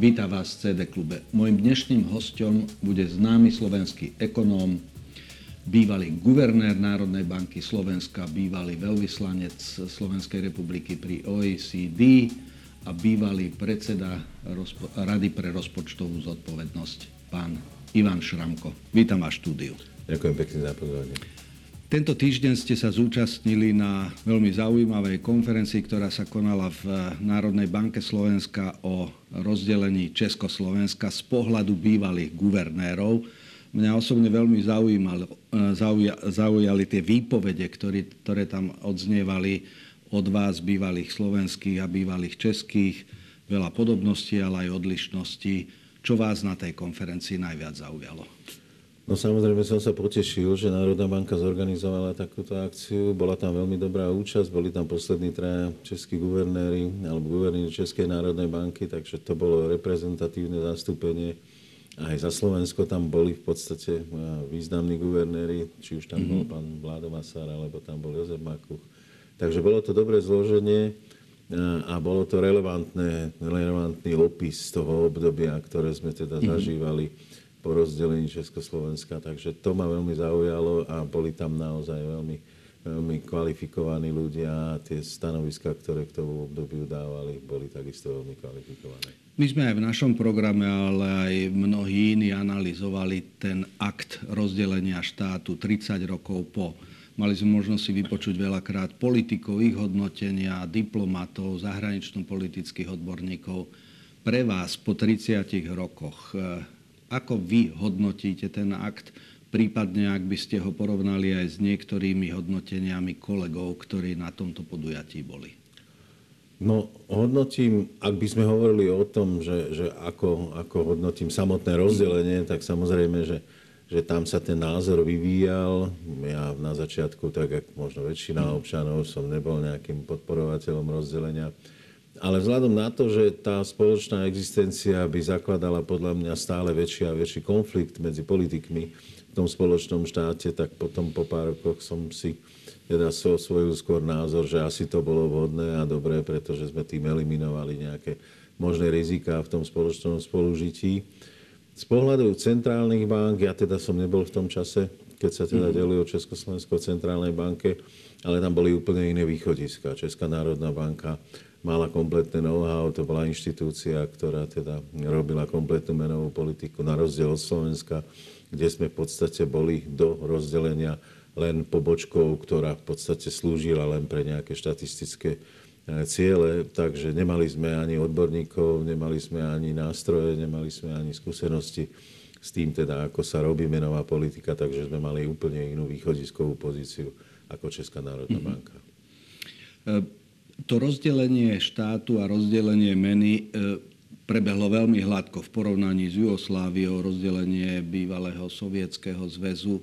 Víta vás v CD klube. Mojím dnešným hostom bude známy slovenský ekonóm, bývalý guvernér Národnej banky Slovenska, bývalý veľvyslanec Slovenskej republiky pri OECD a bývalý predseda Rady pre rozpočtovú zodpovednosť, pán Ivan Šramko. Vítam vás štúdiu. Ďakujem pekne za pozvanie. Tento týždeň ste sa zúčastnili na veľmi zaujímavej konferencii, ktorá sa konala v Národnej banke Slovenska o rozdelení Československa z pohľadu bývalých guvernérov. Mňa osobne veľmi zaujímalo, zauja, zaujali tie výpovede, ktoré, ktoré tam odznievali od vás, bývalých slovenských a bývalých českých. Veľa podobností, ale aj odlišností. Čo vás na tej konferencii najviac zaujalo? No samozrejme som sa potešil, že Národná banka zorganizovala takúto akciu. Bola tam veľmi dobrá účasť, boli tam poslední traja českí guvernéri alebo guvernéri Českej národnej banky, takže to bolo reprezentatívne zastúpenie. Aj za Slovensko tam boli v podstate eh, významní guvernéri, či už tam bol mhm. pán Vládo Masár, alebo tam bol Jozef Makuch. Takže bolo to dobré zloženie eh, a bolo to relevantné, relevantný opis toho obdobia, ktoré sme teda mm-hmm. zažívali po rozdelení Československa. Takže to ma veľmi zaujalo a boli tam naozaj veľmi, veľmi kvalifikovaní ľudia a tie stanoviska, ktoré k tomu obdobiu dávali, boli takisto veľmi kvalifikované. My sme aj v našom programe, ale aj mnohí iní analyzovali ten akt rozdelenia štátu 30 rokov po. Mali sme možnosť si vypočuť veľakrát politikov, ich hodnotenia, diplomatov, zahranično-politických odborníkov. Pre vás po 30 rokoch ako vy hodnotíte ten akt, prípadne ak by ste ho porovnali aj s niektorými hodnoteniami kolegov, ktorí na tomto podujatí boli? No, hodnotím, ak by sme hovorili o tom, že, že ako, ako hodnotím samotné rozdelenie, tak samozrejme, že, že tam sa ten názor vyvíjal. Ja na začiatku, tak ako možno väčšina občanov, som nebol nejakým podporovateľom rozdelenia ale vzhľadom na to, že tá spoločná existencia by zakladala podľa mňa stále väčší a väčší konflikt medzi politikmi v tom spoločnom štáte, tak potom po pár rokoch som si teda svoj skôr názor, že asi to bolo vhodné a dobré, pretože sme tým eliminovali nejaké možné rizika v tom spoločnom spolužití. Z pohľadu centrálnych bank, ja teda som nebol v tom čase, keď sa teda mhm. delili o Československo centrálnej banke, ale tam boli úplne iné východiska. Česká národná banka mala kompletné know-how, to bola inštitúcia, ktorá teda robila kompletnú menovú politiku na rozdiel od Slovenska, kde sme v podstate boli do rozdelenia len pobočkou, ktorá v podstate slúžila len pre nejaké štatistické e, ciele, takže nemali sme ani odborníkov, nemali sme ani nástroje, nemali sme ani skúsenosti s tým teda, ako sa robí menová politika, takže sme mali úplne inú východiskovú pozíciu ako Česká národná mm-hmm. banka. To rozdelenie štátu a rozdelenie meny e, prebehlo veľmi hladko v porovnaní s Jugosláviou, rozdelenie bývalého sovietského zväzu.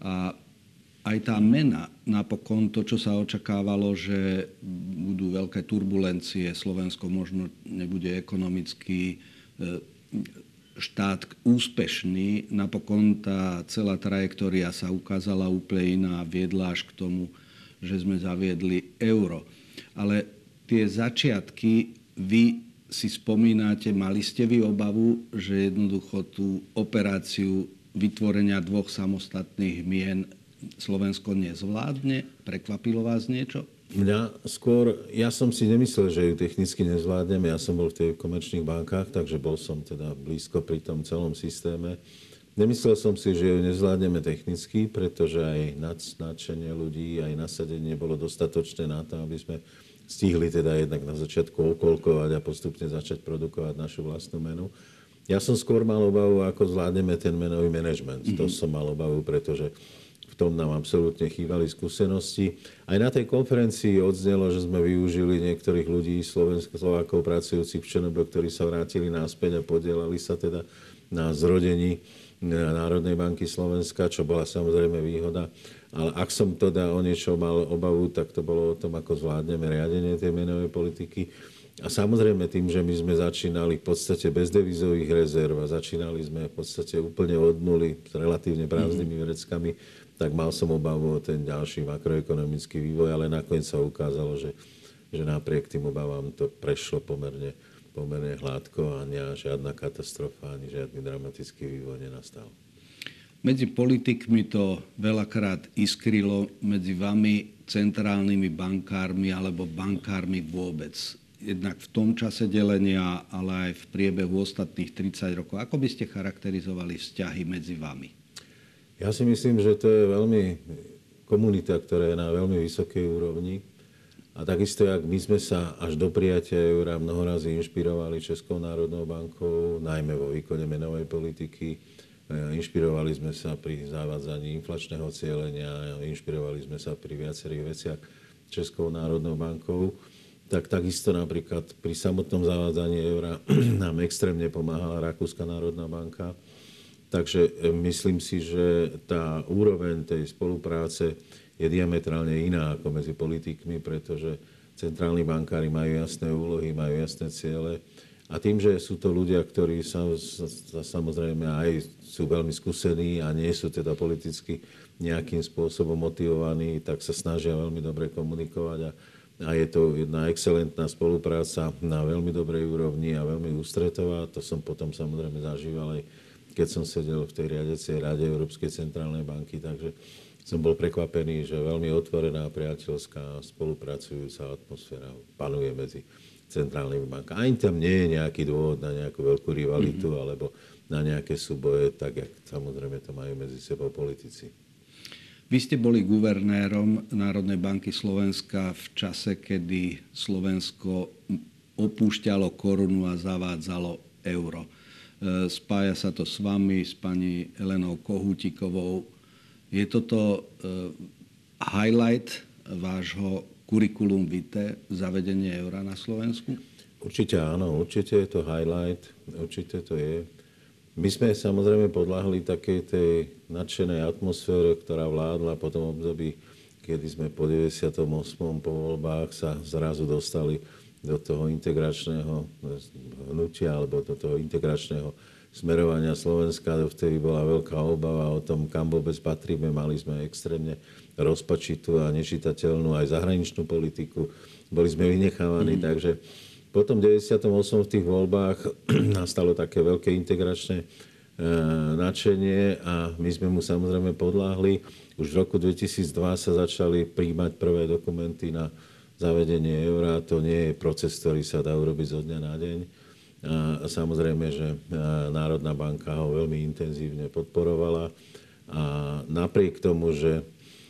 A aj tá mena, napokon to, čo sa očakávalo, že budú veľké turbulencie, Slovensko možno nebude ekonomicky e, štát úspešný, napokon tá celá trajektória sa ukázala úplne iná a viedla až k tomu, že sme zaviedli euro ale tie začiatky vy si spomínate, mali ste vy obavu, že jednoducho tú operáciu vytvorenia dvoch samostatných mien Slovensko nezvládne? Prekvapilo vás niečo? Mňa skôr, ja som si nemyslel, že ju technicky nezvládneme. Ja som bol v tej komerčných bankách, takže bol som teda blízko pri tom celom systéme. Nemyslel som si, že ju nezvládneme technicky, pretože aj nadšenie ľudí, aj nasadenie bolo dostatočné na to, aby sme stihli teda jednak na začiatku okolkovať a postupne začať produkovať našu vlastnú menu. Ja som skôr mal obavu, ako zvládneme ten menový manažment. Mm-hmm. To som mal obavu, pretože v tom nám absolútne chýbali skúsenosti. Aj na tej konferencii odznelo, že sme využili niektorých ľudí, Slovensko, Slovákov pracujúcich v Černobyl, ktorí sa vrátili náspäť a podielali sa teda na zrodení Národnej banky Slovenska, čo bola samozrejme výhoda. Ale ak som teda o niečo mal obavu, tak to bolo o tom, ako zvládneme riadenie tej menovej politiky. A samozrejme tým, že my sme začínali v podstate bez devizových rezerv a začínali sme v podstate úplne od nuly s relatívne prázdnymi mhm. vreckami, tak mal som obavu o ten ďalší makroekonomický vývoj, ale nakoniec sa ukázalo, že, že napriek tým obavám to prešlo pomerne pomerne hladko a žiadna katastrofa ani žiadny dramatický vývoj nenastal. Medzi politikmi to veľakrát iskrilo, medzi vami centrálnymi bankármi alebo bankármi vôbec. Jednak v tom čase delenia, ale aj v priebehu ostatných 30 rokov. Ako by ste charakterizovali vzťahy medzi vami? Ja si myslím, že to je veľmi komunita, ktorá je na veľmi vysokej úrovni. A takisto, jak my sme sa až do prijatia eura mnoho inšpirovali Českou národnou bankou, najmä vo výkone menovej politiky, E, inšpirovali sme sa pri zavádzaní inflačného cieľenia, inšpirovali sme sa pri viacerých veciach Českou národnou bankou. Tak takisto napríklad pri samotnom zavádzaní eura nám extrémne pomáhala Rakúska národná banka. Takže e, myslím si, že tá úroveň tej spolupráce je diametrálne iná ako medzi politikmi, pretože centrálni bankári majú jasné úlohy, majú jasné ciele. A tým, že sú to ľudia, ktorí sa, sa, samozrejme aj sú veľmi skúsení a nie sú teda politicky nejakým spôsobom motivovaní, tak sa snažia veľmi dobre komunikovať a, a je to jedna excelentná spolupráca na veľmi dobrej úrovni a veľmi ústretová. To som potom samozrejme zažíval aj keď som sedel v tej riadecej rade Európskej centrálnej banky, takže som bol prekvapený, že veľmi otvorená, priateľská, spolupracujúca atmosféra panuje medzi centrálnymi bankami. Ani tam nie je nejaký dôvod na nejakú veľkú rivalitu mm-hmm. alebo na nejaké súboje, tak jak samozrejme to majú medzi sebou politici. Vy ste boli guvernérom Národnej banky Slovenska v čase, kedy Slovensko opúšťalo korunu a zavádzalo euro. E, spája sa to s vami, s pani Elenou Kohútikovou. Je toto e, highlight vášho kurikulum vitae zavedenie eura na Slovensku? Určite áno, určite je to highlight, určite to je. My sme samozrejme podľahli takej tej nadšenej atmosfére, ktorá vládla po tom období, kedy sme po 98. po voľbách sa zrazu dostali do toho integračného hnutia alebo do toho integračného smerovania Slovenska. Vtedy bola veľká obava o tom, kam vôbec patríme. Mali sme extrémne rozpačitú a nečitateľnú aj zahraničnú politiku. Boli sme vynechávaní, mm. takže po tom 98. v tých voľbách nastalo také veľké integračné e, nadšenie a my sme mu samozrejme podláhli. Už v roku 2002 sa začali príjmať prvé dokumenty na zavedenie eura. To nie je proces, ktorý sa dá urobiť zo dňa na deň. A samozrejme, že e, Národná banka ho veľmi intenzívne podporovala. A napriek tomu, že,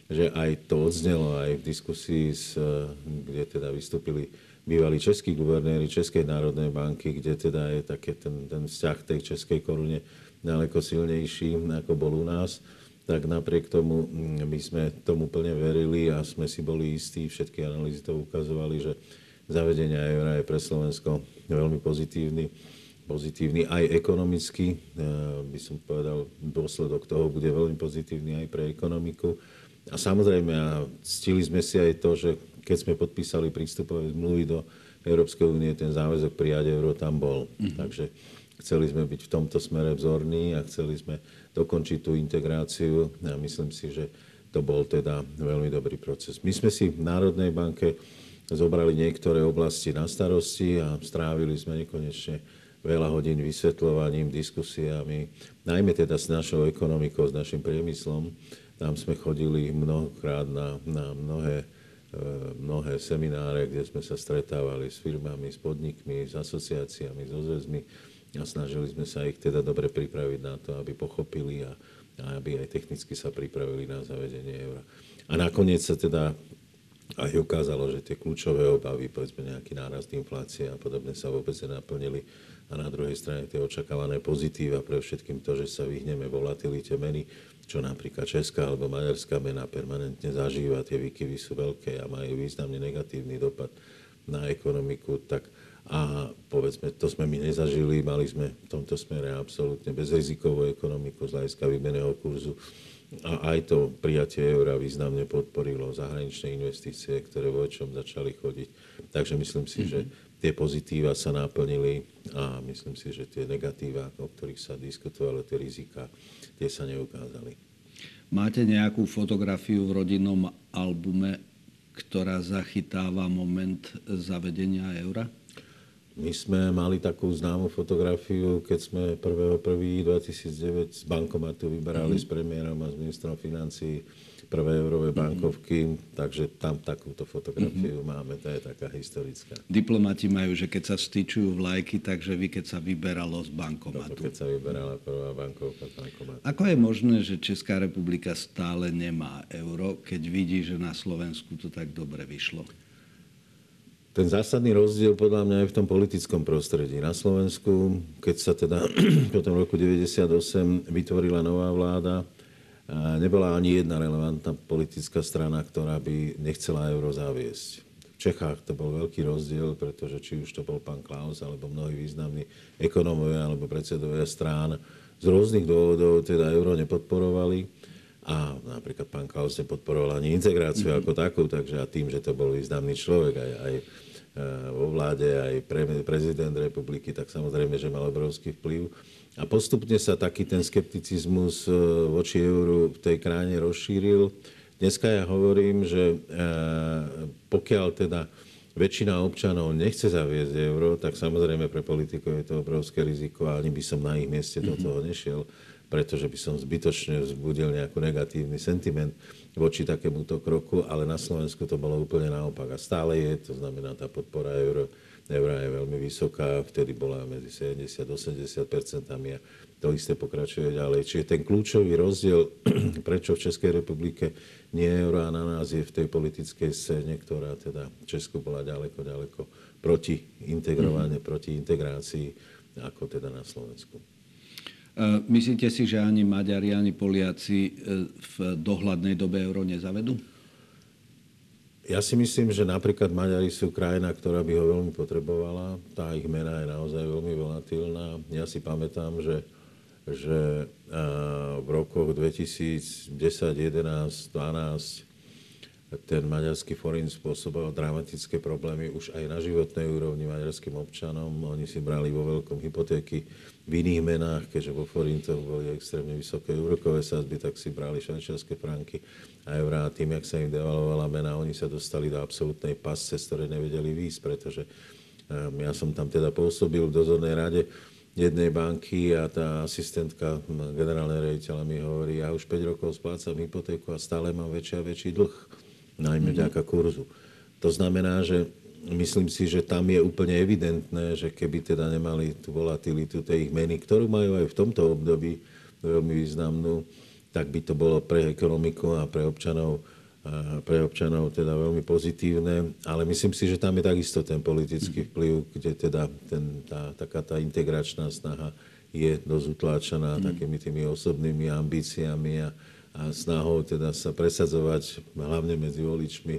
že aj to odznelo aj v diskusii, s, e, kde teda vystúpili bývalí českí guvernéri Českej národnej banky, kde teda je také ten, ten vzťah tej českej korune ďaleko silnejší, ako bol u nás, tak napriek tomu mm, my sme tomu plne verili a sme si boli istí, všetky analýzy to ukazovali, že zavedenia eura je pre Slovensko veľmi pozitívny, pozitívny aj ekonomicky. By som povedal, dôsledok toho bude veľmi pozitívny aj pre ekonomiku. A samozrejme, a ctili sme si aj to, že keď sme podpísali prístupové zmluvy do Európskej únie, ten záväzok prijať euro tam bol. Mm-hmm. Takže chceli sme byť v tomto smere vzorní a chceli sme dokončiť tú integráciu a myslím si, že to bol teda veľmi dobrý proces. My sme si v Národnej banke zobrali niektoré oblasti na starosti a strávili sme nekonečne veľa hodín vysvetľovaním, diskusiami, najmä teda s našou ekonomikou, s našim priemyslom. Tam sme chodili mnohokrát na, na mnohé E, mnohé semináre, kde sme sa stretávali s firmami, s podnikmi, s asociáciami, so zväzmi a snažili sme sa ich teda dobre pripraviť na to, aby pochopili a, a aby aj technicky sa pripravili na zavedenie eura. A nakoniec sa teda aj ukázalo, že tie kľúčové obavy, povedzme nejaký nárast inflácie a podobne sa vôbec nenaplnili. A na druhej strane tie očakávané pozitíva pre všetkým to, že sa vyhneme volatilite meny, čo napríklad česká alebo maďarská mena permanentne zažíva, tie výkyvy sú veľké a majú významne negatívny dopad na ekonomiku, tak a povedzme, to sme my nezažili, mali sme v tomto smere absolútne bezrizikovú ekonomiku z hľadiska výmeného kurzu a aj to prijatie eura významne podporilo zahraničné investície, ktoré vo čom začali chodiť. Takže myslím si, mm-hmm. že tie pozitíva sa naplnili a myslím si, že tie negatíva, o ktorých sa diskutovalo, tie rizika, tie sa neukázali. Máte nejakú fotografiu v rodinnom albume, ktorá zachytáva moment zavedenia eura? My sme mali takú známu fotografiu, keď sme 1.1.2009 z bankomatu vyberali mm-hmm. s premiérom a s ministrom financí prvé eurové mhm. bankovky, takže tam takúto fotografiu mm-hmm. máme, to je taká historická. Diplomati majú, že keď sa stýčujú vlajky, takže vy keď sa vyberalo z bankomatu. Toto, keď sa vyberala prvá bankovka z bankomatu. Ako je možné, že Česká republika stále nemá euro, keď vidí, že na Slovensku to tak dobre vyšlo? Ten zásadný rozdiel podľa mňa je v tom politickom prostredí. Na Slovensku, keď sa teda po tom roku 1998 vytvorila nová vláda, nebola ani jedna relevantná politická strana, ktorá by nechcela euro zaviesť. V Čechách to bol veľký rozdiel, pretože či už to bol pán Klaus, alebo mnohí významní ekonómovia, alebo predsedovia strán, z rôznych dôvodov teda euro nepodporovali. A napríklad pán Klaus nepodporoval ani integráciu mm-hmm. ako takú, takže a tým, že to bol významný človek, aj, aj Eh, vo vláde, aj pre, prezident republiky, tak samozrejme, že mal obrovský vplyv. A postupne sa taký ten skepticizmus eh, voči euru v tej krajine rozšíril. Dneska ja hovorím, že eh, pokiaľ teda väčšina občanov nechce zaviesť euro, tak samozrejme pre politikov je to obrovské riziko a ani by som na ich mieste do mhm. toho nešiel, pretože by som zbytočne vzbudil nejaký negatívny sentiment voči takémuto kroku, ale na Slovensku to bolo úplne naopak. A stále je, to znamená, tá podpora euro, eura je veľmi vysoká, vtedy bola medzi 70-80 percentami a to isté pokračuje ďalej. Čiže ten kľúčový rozdiel, prečo v Českej republike nie euro a na nás je v tej politickej scéne, ktorá teda v Česku bola ďaleko, ďaleko proti integrovanie, mm-hmm. proti integrácii, ako teda na Slovensku. E, myslíte si, že ani Maďari, ani Poliaci e, v dohľadnej dobe euro nezavedú? Ja si myslím, že napríklad Maďari sú krajina, ktorá by ho veľmi potrebovala. Tá ich mena je naozaj veľmi volatilná. Ja si pamätám, že, že v rokoch 2010, 11, 12 ten maďarský forint spôsoboval dramatické problémy už aj na životnej úrovni maďarským občanom. Oni si brali vo veľkom hypotéky v iných menách, keďže vo forintoch boli extrémne vysoké úrokové sazby, tak si brali švajčiarske franky a eurá. A tým, jak sa im devalovala mena, oni sa dostali do absolútnej pasce, z ktorej nevedeli výjsť, pretože um, ja som tam teda pôsobil v dozornej rade jednej banky a tá asistentka generálnej rejiteľa mi hovorí, ja už 5 rokov splácam hypotéku a stále mám väčší a väčší dlh najmä mm-hmm. vďaka kurzu. To znamená, že myslím si, že tam je úplne evidentné, že keby teda nemali tú volatilitu tej ich meny, ktorú majú aj v tomto období veľmi významnú, tak by to bolo pre ekonomiku a pre občanov, pre občanov teda veľmi pozitívne. Ale myslím si, že tam je takisto ten politický mhm. vplyv, kde teda ten, tá, taká tá integračná snaha je dosť utláčaná mm. takými tými osobnými ambíciami a, a snahou teda sa presadzovať hlavne medzi voličmi,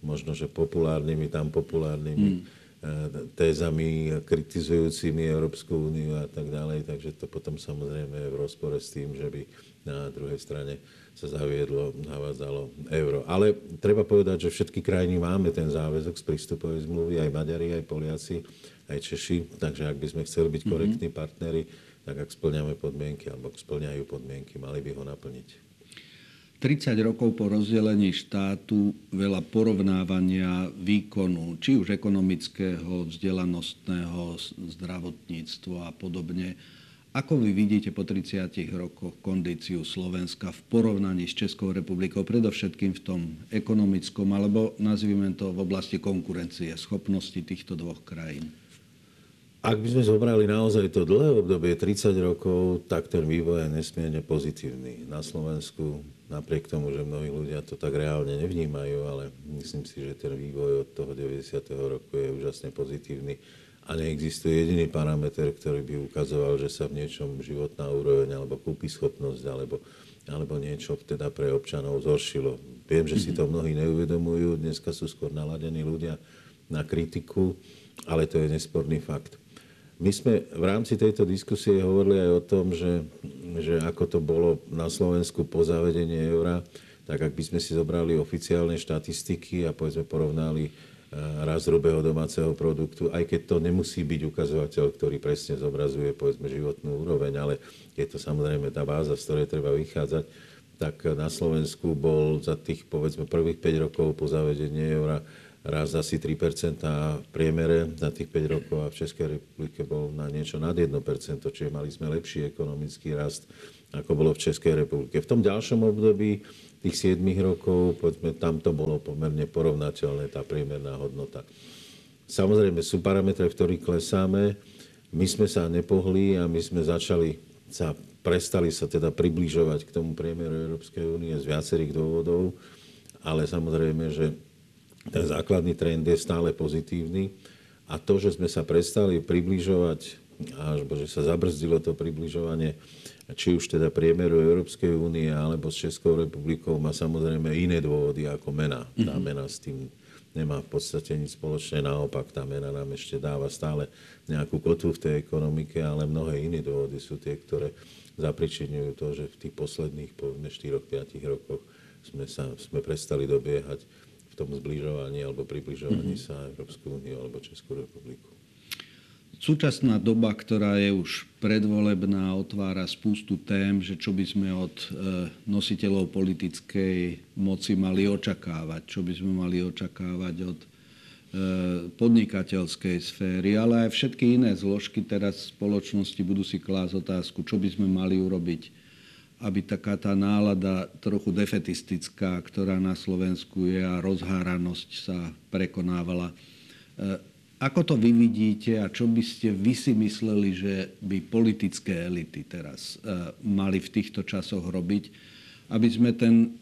možno že populárnymi, tam populárnymi mm. tézami, kritizujúcimi Európsku úniu a tak ďalej. Takže to potom samozrejme je v rozpore s tým, že by na druhej strane sa zaviedlo, navádzalo euro. Ale treba povedať, že všetky krajiny máme ten záväzok z prístupovej zmluvy, aj Maďari, aj Poliaci, aj Češi. Takže ak by sme chceli byť mhm. korektní partnery, tak ak splňame podmienky, alebo ak splňajú podmienky, mali by ho naplniť. 30 rokov po rozdelení štátu veľa porovnávania výkonu, či už ekonomického, vzdelanostného, zdravotníctva a podobne. Ako vy vidíte po 30 rokoch kondíciu Slovenska v porovnaní s Českou republikou, predovšetkým v tom ekonomickom, alebo nazvime to v oblasti konkurencie, schopnosti týchto dvoch krajín? Ak by sme zobrali naozaj to dlhé obdobie 30 rokov, tak ten vývoj je nesmierne pozitívny. Na Slovensku, napriek tomu, že mnohí ľudia to tak reálne nevnímajú, ale myslím si, že ten vývoj od toho 90. roku je úžasne pozitívny a neexistuje jediný parameter, ktorý by ukazoval, že sa v niečom životná úroveň alebo schopnosť alebo, alebo niečo teda pre občanov zhoršilo. Viem, že si to mnohí neuvedomujú, dneska sú skôr naladení ľudia na kritiku, ale to je nesporný fakt. My sme v rámci tejto diskusie hovorili aj o tom, že, že ako to bolo na Slovensku po zavedení eura, tak ak by sme si zobrali oficiálne štatistiky a povedzme porovnali eh, rast hrubého domáceho produktu, aj keď to nemusí byť ukazovateľ, ktorý presne zobrazuje povedzme životnú úroveň, ale je to samozrejme tá báza, z ktorej treba vychádzať, tak na Slovensku bol za tých povedzme prvých 5 rokov po zavedení eura rast asi 3% v priemere za tých 5 rokov a v Českej republike bol na niečo nad 1%, čiže mali sme lepší ekonomický rast, ako bolo v Českej republike. V tom ďalšom období tých 7 rokov, poďme, tam to bolo pomerne porovnateľné, tá priemerná hodnota. Samozrejme, sú parametre, v ktorých klesáme. My sme sa nepohli a my sme začali sa, prestali sa teda približovať k tomu priemeru Európskej únie z viacerých dôvodov, ale samozrejme, že ten základný trend je stále pozitívny a to, že sme sa prestali približovať, alebo že sa zabrzdilo to približovanie, či už teda priemeru Európskej únie alebo s Českou republikou, má samozrejme iné dôvody ako mena. Tá mhm. mena s tým nemá v podstate nič spoločné, naopak tá mena nám ešte dáva stále nejakú kotvu v tej ekonomike, ale mnohé iné dôvody sú tie, ktoré zapričinujú to, že v tých posledných povedzme 4-5 rokoch sme, sa, sme prestali dobiehať tom zbližovaní alebo približovaní mm-hmm. sa Európsku úniu alebo Českú republiku. Súčasná doba, ktorá je už predvolebná, otvára spústu tém, že čo by sme od e, nositeľov politickej moci mali očakávať, čo by sme mali očakávať od e, podnikateľskej sféry, ale aj všetky iné zložky teraz spoločnosti budú si klásť otázku, čo by sme mali urobiť aby taká tá nálada trochu defetistická, ktorá na Slovensku je a rozháranosť sa prekonávala. E, ako to vy vidíte a čo by ste vy si mysleli, že by politické elity teraz e, mali v týchto časoch robiť, aby sme ten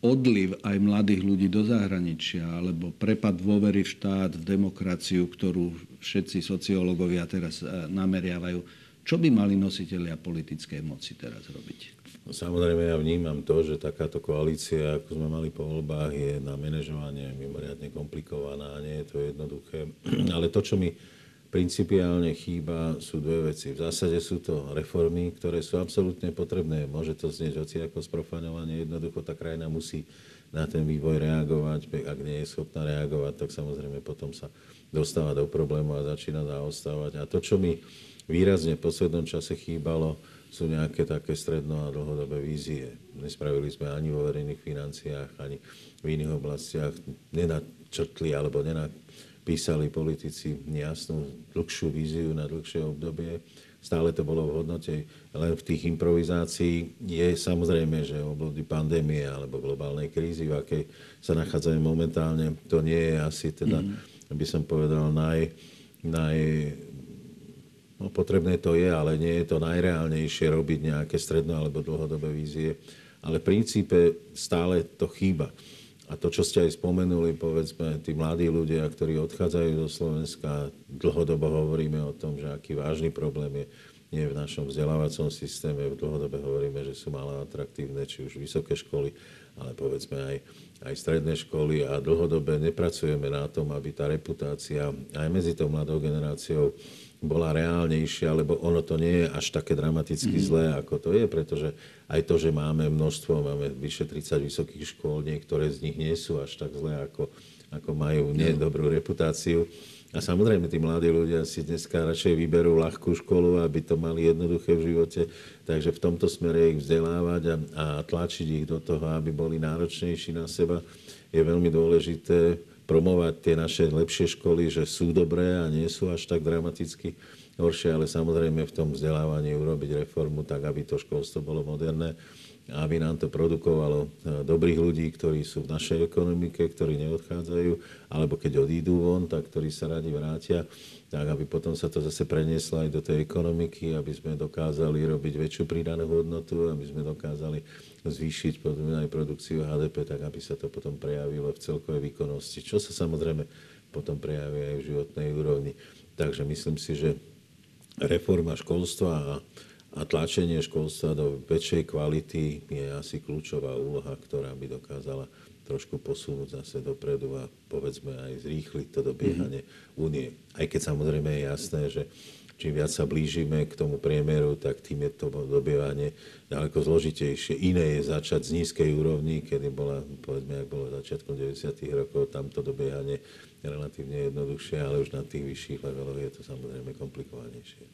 odliv aj mladých ľudí do zahraničia alebo prepad dôvery v štát, v demokraciu, ktorú všetci sociológovia teraz e, nameriavajú, čo by mali nositeľia politickej moci teraz robiť? No, samozrejme, ja vnímam to, že takáto koalícia, ako sme mali po voľbách, je na manažovanie mimoriadne komplikovaná nie je to jednoduché. Ale to, čo mi principiálne chýba, sú dve veci. V zásade sú to reformy, ktoré sú absolútne potrebné. Môže to znieť hoci ako sprofanovanie. Jednoducho tá krajina musí na ten vývoj reagovať. Ak nie je schopná reagovať, tak samozrejme potom sa dostáva do problému a začína zaostávať. A to, čo mi výrazne v poslednom čase chýbalo, sú nejaké také stredno- a dlhodobé vízie. Nespravili sme ani vo verejných financiách, ani v iných oblastiach. Nenačrtli alebo nenapísali politici jasnú dlhšiu víziu na dlhšie obdobie. Stále to bolo v hodnote len v tých improvizácií. Je samozrejme, že období pandémie alebo globálnej krízy, v akej sa nachádzajú momentálne, to nie je asi teda, mm-hmm. by som povedal, naj, naj No, potrebné to je, ale nie je to najreálnejšie robiť nejaké stredno alebo dlhodobé vízie. Ale v princípe stále to chýba. A to, čo ste aj spomenuli, povedzme, tí mladí ľudia, ktorí odchádzajú do Slovenska, dlhodobo hovoríme o tom, že aký vážny problém je nie v našom vzdelávacom systéme. V dlhodobe hovoríme, že sú malé atraktívne, či už vysoké školy, ale povedzme aj, aj stredné školy a dlhodobé nepracujeme na tom, aby tá reputácia aj medzi tou mladou generáciou bola reálnejšia, lebo ono to nie je až také dramaticky mm-hmm. zlé, ako to je, pretože aj to, že máme množstvo, máme vyše 30 vysokých škôl, niektoré z nich nie sú až tak zlé, ako, ako majú nie no. dobrú reputáciu. A samozrejme, tí mladí ľudia si dneska radšej vyberú ľahkú školu, aby to mali jednoduché v živote. Takže v tomto smere ich vzdelávať a, a tlačiť ich do toho, aby boli náročnejší na seba, je veľmi dôležité promovať tie naše lepšie školy, že sú dobré a nie sú až tak dramaticky horšie, ale samozrejme v tom vzdelávaní urobiť reformu tak, aby to školstvo bolo moderné aby nám to produkovalo e, dobrých ľudí, ktorí sú v našej ekonomike, ktorí neodchádzajú, alebo keď odídu von, tak ktorí sa radi vrátia, tak aby potom sa to zase prenieslo aj do tej ekonomiky, aby sme dokázali robiť väčšiu pridanú hodnotu, aby sme dokázali zvýšiť aj produkciu HDP, tak aby sa to potom prejavilo v celkovej výkonnosti, čo sa samozrejme potom prejaví aj v životnej úrovni. Takže myslím si, že reforma školstva a, a tlačenie školstva do väčšej kvality je asi kľúčová úloha, ktorá by dokázala trošku posunúť zase dopredu a povedzme aj zrýchliť to dobiehanie mm-hmm. únie. Aj keď samozrejme je jasné, že čím viac sa blížime k tomu priemeru, tak tým je to dobievanie ďaleko zložitejšie. Iné je začať z nízkej úrovni, kedy bola, povedzme, ak bolo začiatkom 90. rokov, tam to dobiehanie relatívne jednoduchšie, ale už na tých vyšších leveloch je to samozrejme komplikovanejšie.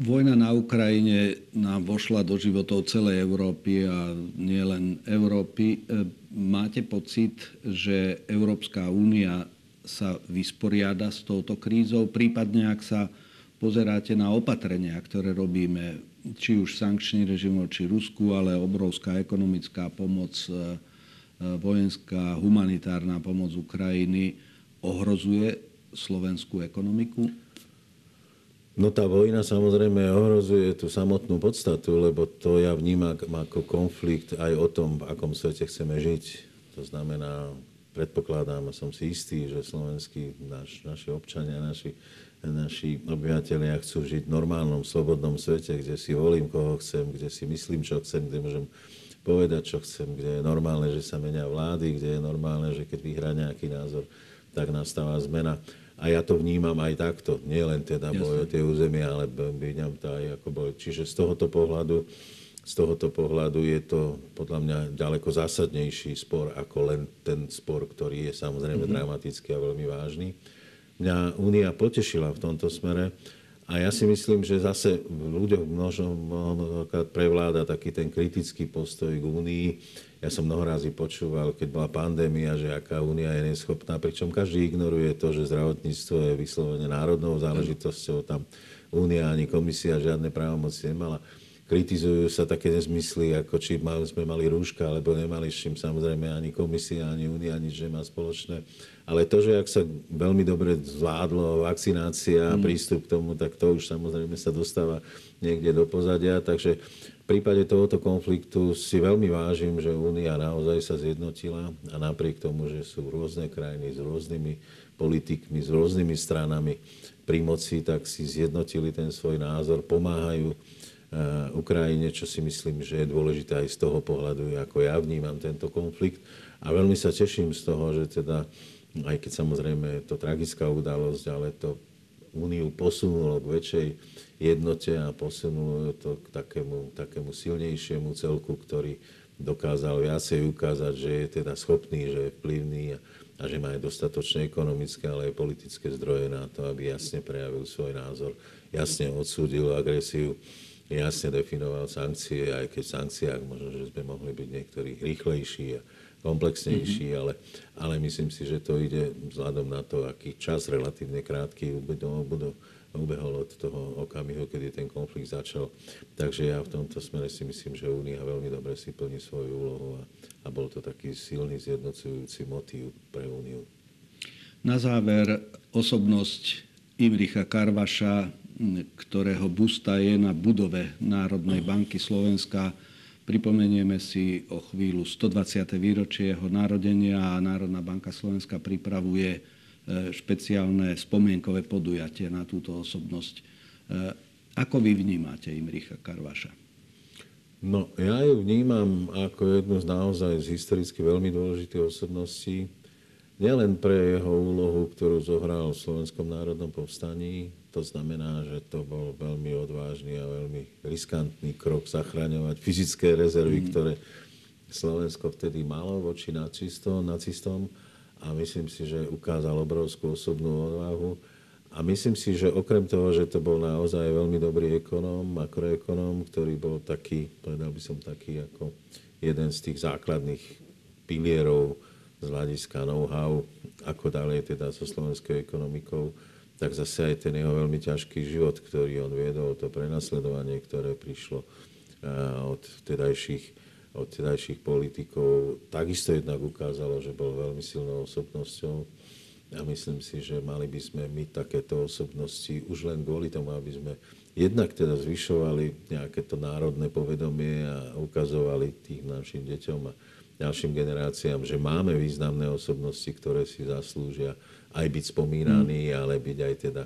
Vojna na Ukrajine nám vošla do životov celej Európy a nielen Európy. E, máte pocit, že Európska únia sa vysporiada s touto krízou, prípadne ak sa pozeráte na opatrenia, ktoré robíme, či už sankčný režim či Rusku, ale obrovská ekonomická pomoc, e, e, vojenská, humanitárna pomoc Ukrajiny ohrozuje slovenskú ekonomiku? No tá vojna samozrejme ohrozuje tú samotnú podstatu, lebo to ja vnímam ako konflikt aj o tom, v akom svete chceme žiť. To znamená, predpokladám a som si istý, že slovenskí naš, naši občania, naši, naši obyvateľia chcú žiť v normálnom, slobodnom svete, kde si volím, koho chcem, kde si myslím, čo chcem, kde môžem povedať, čo chcem, kde je normálne, že sa menia vlády, kde je normálne, že keď vyhrá nejaký názor, tak nastáva zmena. A ja to vnímam aj takto. Nie len teda boj o tie územia, ale vnímam to aj ako boj. Čiže z tohoto pohľadu z tohoto pohľadu je to podľa mňa ďaleko zásadnejší spor ako len ten spor, ktorý je samozrejme mm-hmm. dramatický a veľmi vážny. Mňa Únia potešila v tomto smere a ja si myslím, že zase v ľuďoch množom prevláda taký ten kritický postoj k Únii ja som mnoho razy počúval, keď bola pandémia, že aká únia je neschopná, pričom každý ignoruje to, že zdravotníctvo je vyslovene národnou záležitosťou. Tam únia ani komisia žiadne právomoci nemala. Kritizujú sa také nezmysly, ako či sme mali rúška, alebo nemali, s čím samozrejme ani komisia, ani únia nič nemá spoločné. Ale to, že ak sa veľmi dobre zvládlo vakcinácia a mm. prístup k tomu, tak to už samozrejme sa dostáva niekde do pozadia. Takže prípade tohoto konfliktu si veľmi vážim, že Únia naozaj sa zjednotila a napriek tomu, že sú rôzne krajiny s rôznymi politikmi, s rôznymi stranami pri moci, tak si zjednotili ten svoj názor, pomáhajú eh, Ukrajine, čo si myslím, že je dôležité aj z toho pohľadu, ako ja vnímam tento konflikt. A veľmi sa teším z toho, že teda, aj keď samozrejme je to tragická udalosť, ale to Úniu posunulo k väčšej jednote a posunulo to k takému, takému silnejšiemu celku, ktorý dokázal viacej ukázať, že je teda schopný, že je vplyvný a, a že má aj dostatočné ekonomické, ale aj politické zdroje na to, aby jasne prejavil svoj názor, jasne odsúdil agresiu, jasne definoval sankcie, aj keď v sankciách možno, že sme mohli byť niektorí rýchlejší a komplexnejší, mm-hmm. ale, ale myslím si, že to ide vzhľadom na to, aký čas relatívne krátky budú, budú ubehol od toho okamihu, kedy ten konflikt začal. Takže ja v tomto smere si myslím, že Únia veľmi dobre si plní svoju úlohu a, a bol to taký silný zjednocujúci motív pre Úniu. Na záver osobnosť Imricha Karvaša, ktorého busta je na budove Národnej banky Slovenska. Pripomenieme si o chvíľu 120. výročie jeho narodenia a Národná banka Slovenska pripravuje špeciálne spomienkové podujatie na túto osobnosť. E, ako vy vnímate Imricha Karvaša? No, ja ju vnímam ako jednu z naozaj z historicky veľmi dôležitých osobností. Nielen pre jeho úlohu, ktorú zohral v Slovenskom národnom povstaní, to znamená, že to bol veľmi odvážny a veľmi riskantný krok zachraňovať fyzické rezervy, mm. ktoré Slovensko vtedy malo voči nacistom, nacistom a myslím si, že ukázal obrovskú osobnú odvahu. A myslím si, že okrem toho, že to bol naozaj veľmi dobrý ekonóm, makroekonóm, ktorý bol taký, povedal by som taký ako jeden z tých základných pilierov z hľadiska know-how, ako ďalej teda so slovenskou ekonomikou, tak zase aj ten jeho veľmi ťažký život, ktorý on viedol, to prenasledovanie, ktoré prišlo od vtedajších od tedajších politikov takisto jednak ukázalo, že bol veľmi silnou osobnosťou. A myslím si, že mali by sme my takéto osobnosti už len kvôli tomu, aby sme jednak teda zvyšovali nejaké to národné povedomie a ukazovali tým našim deťom a ďalším generáciám, že máme významné osobnosti, ktoré si zaslúžia aj byť spomínaní, mm. ale byť aj teda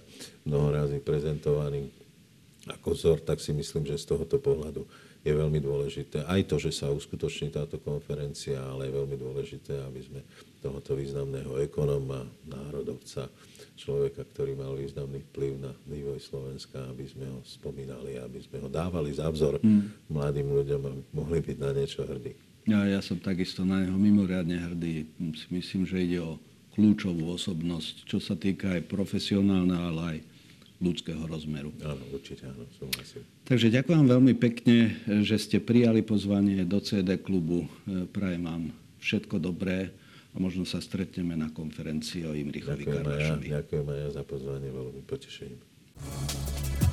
mnoho razy prezentovaní ako vzor, tak si myslím, že z tohoto pohľadu je veľmi dôležité. Aj to, že sa uskutoční táto konferencia, ale je veľmi dôležité, aby sme tohoto významného ekonóma, národovca, človeka, ktorý mal významný vplyv na vývoj Slovenska, aby sme ho spomínali, aby sme ho dávali za vzor hmm. mladým ľuďom, aby mohli byť na niečo hrdí. Ja, ja som takisto na neho mimoriadne hrdý. Myslím, že ide o kľúčovú osobnosť, čo sa týka aj profesionálna, ale aj ľudského rozmeru. Áno, určite áno, súhlasím. Takže ďakujem veľmi pekne, že ste prijali pozvanie do CD klubu. Prajem vám všetko dobré a možno sa stretneme na konferencii o Imrichovi Ďakujem aj ja, Karlašovi. ďakujem aj ja za pozvanie, veľmi potešením.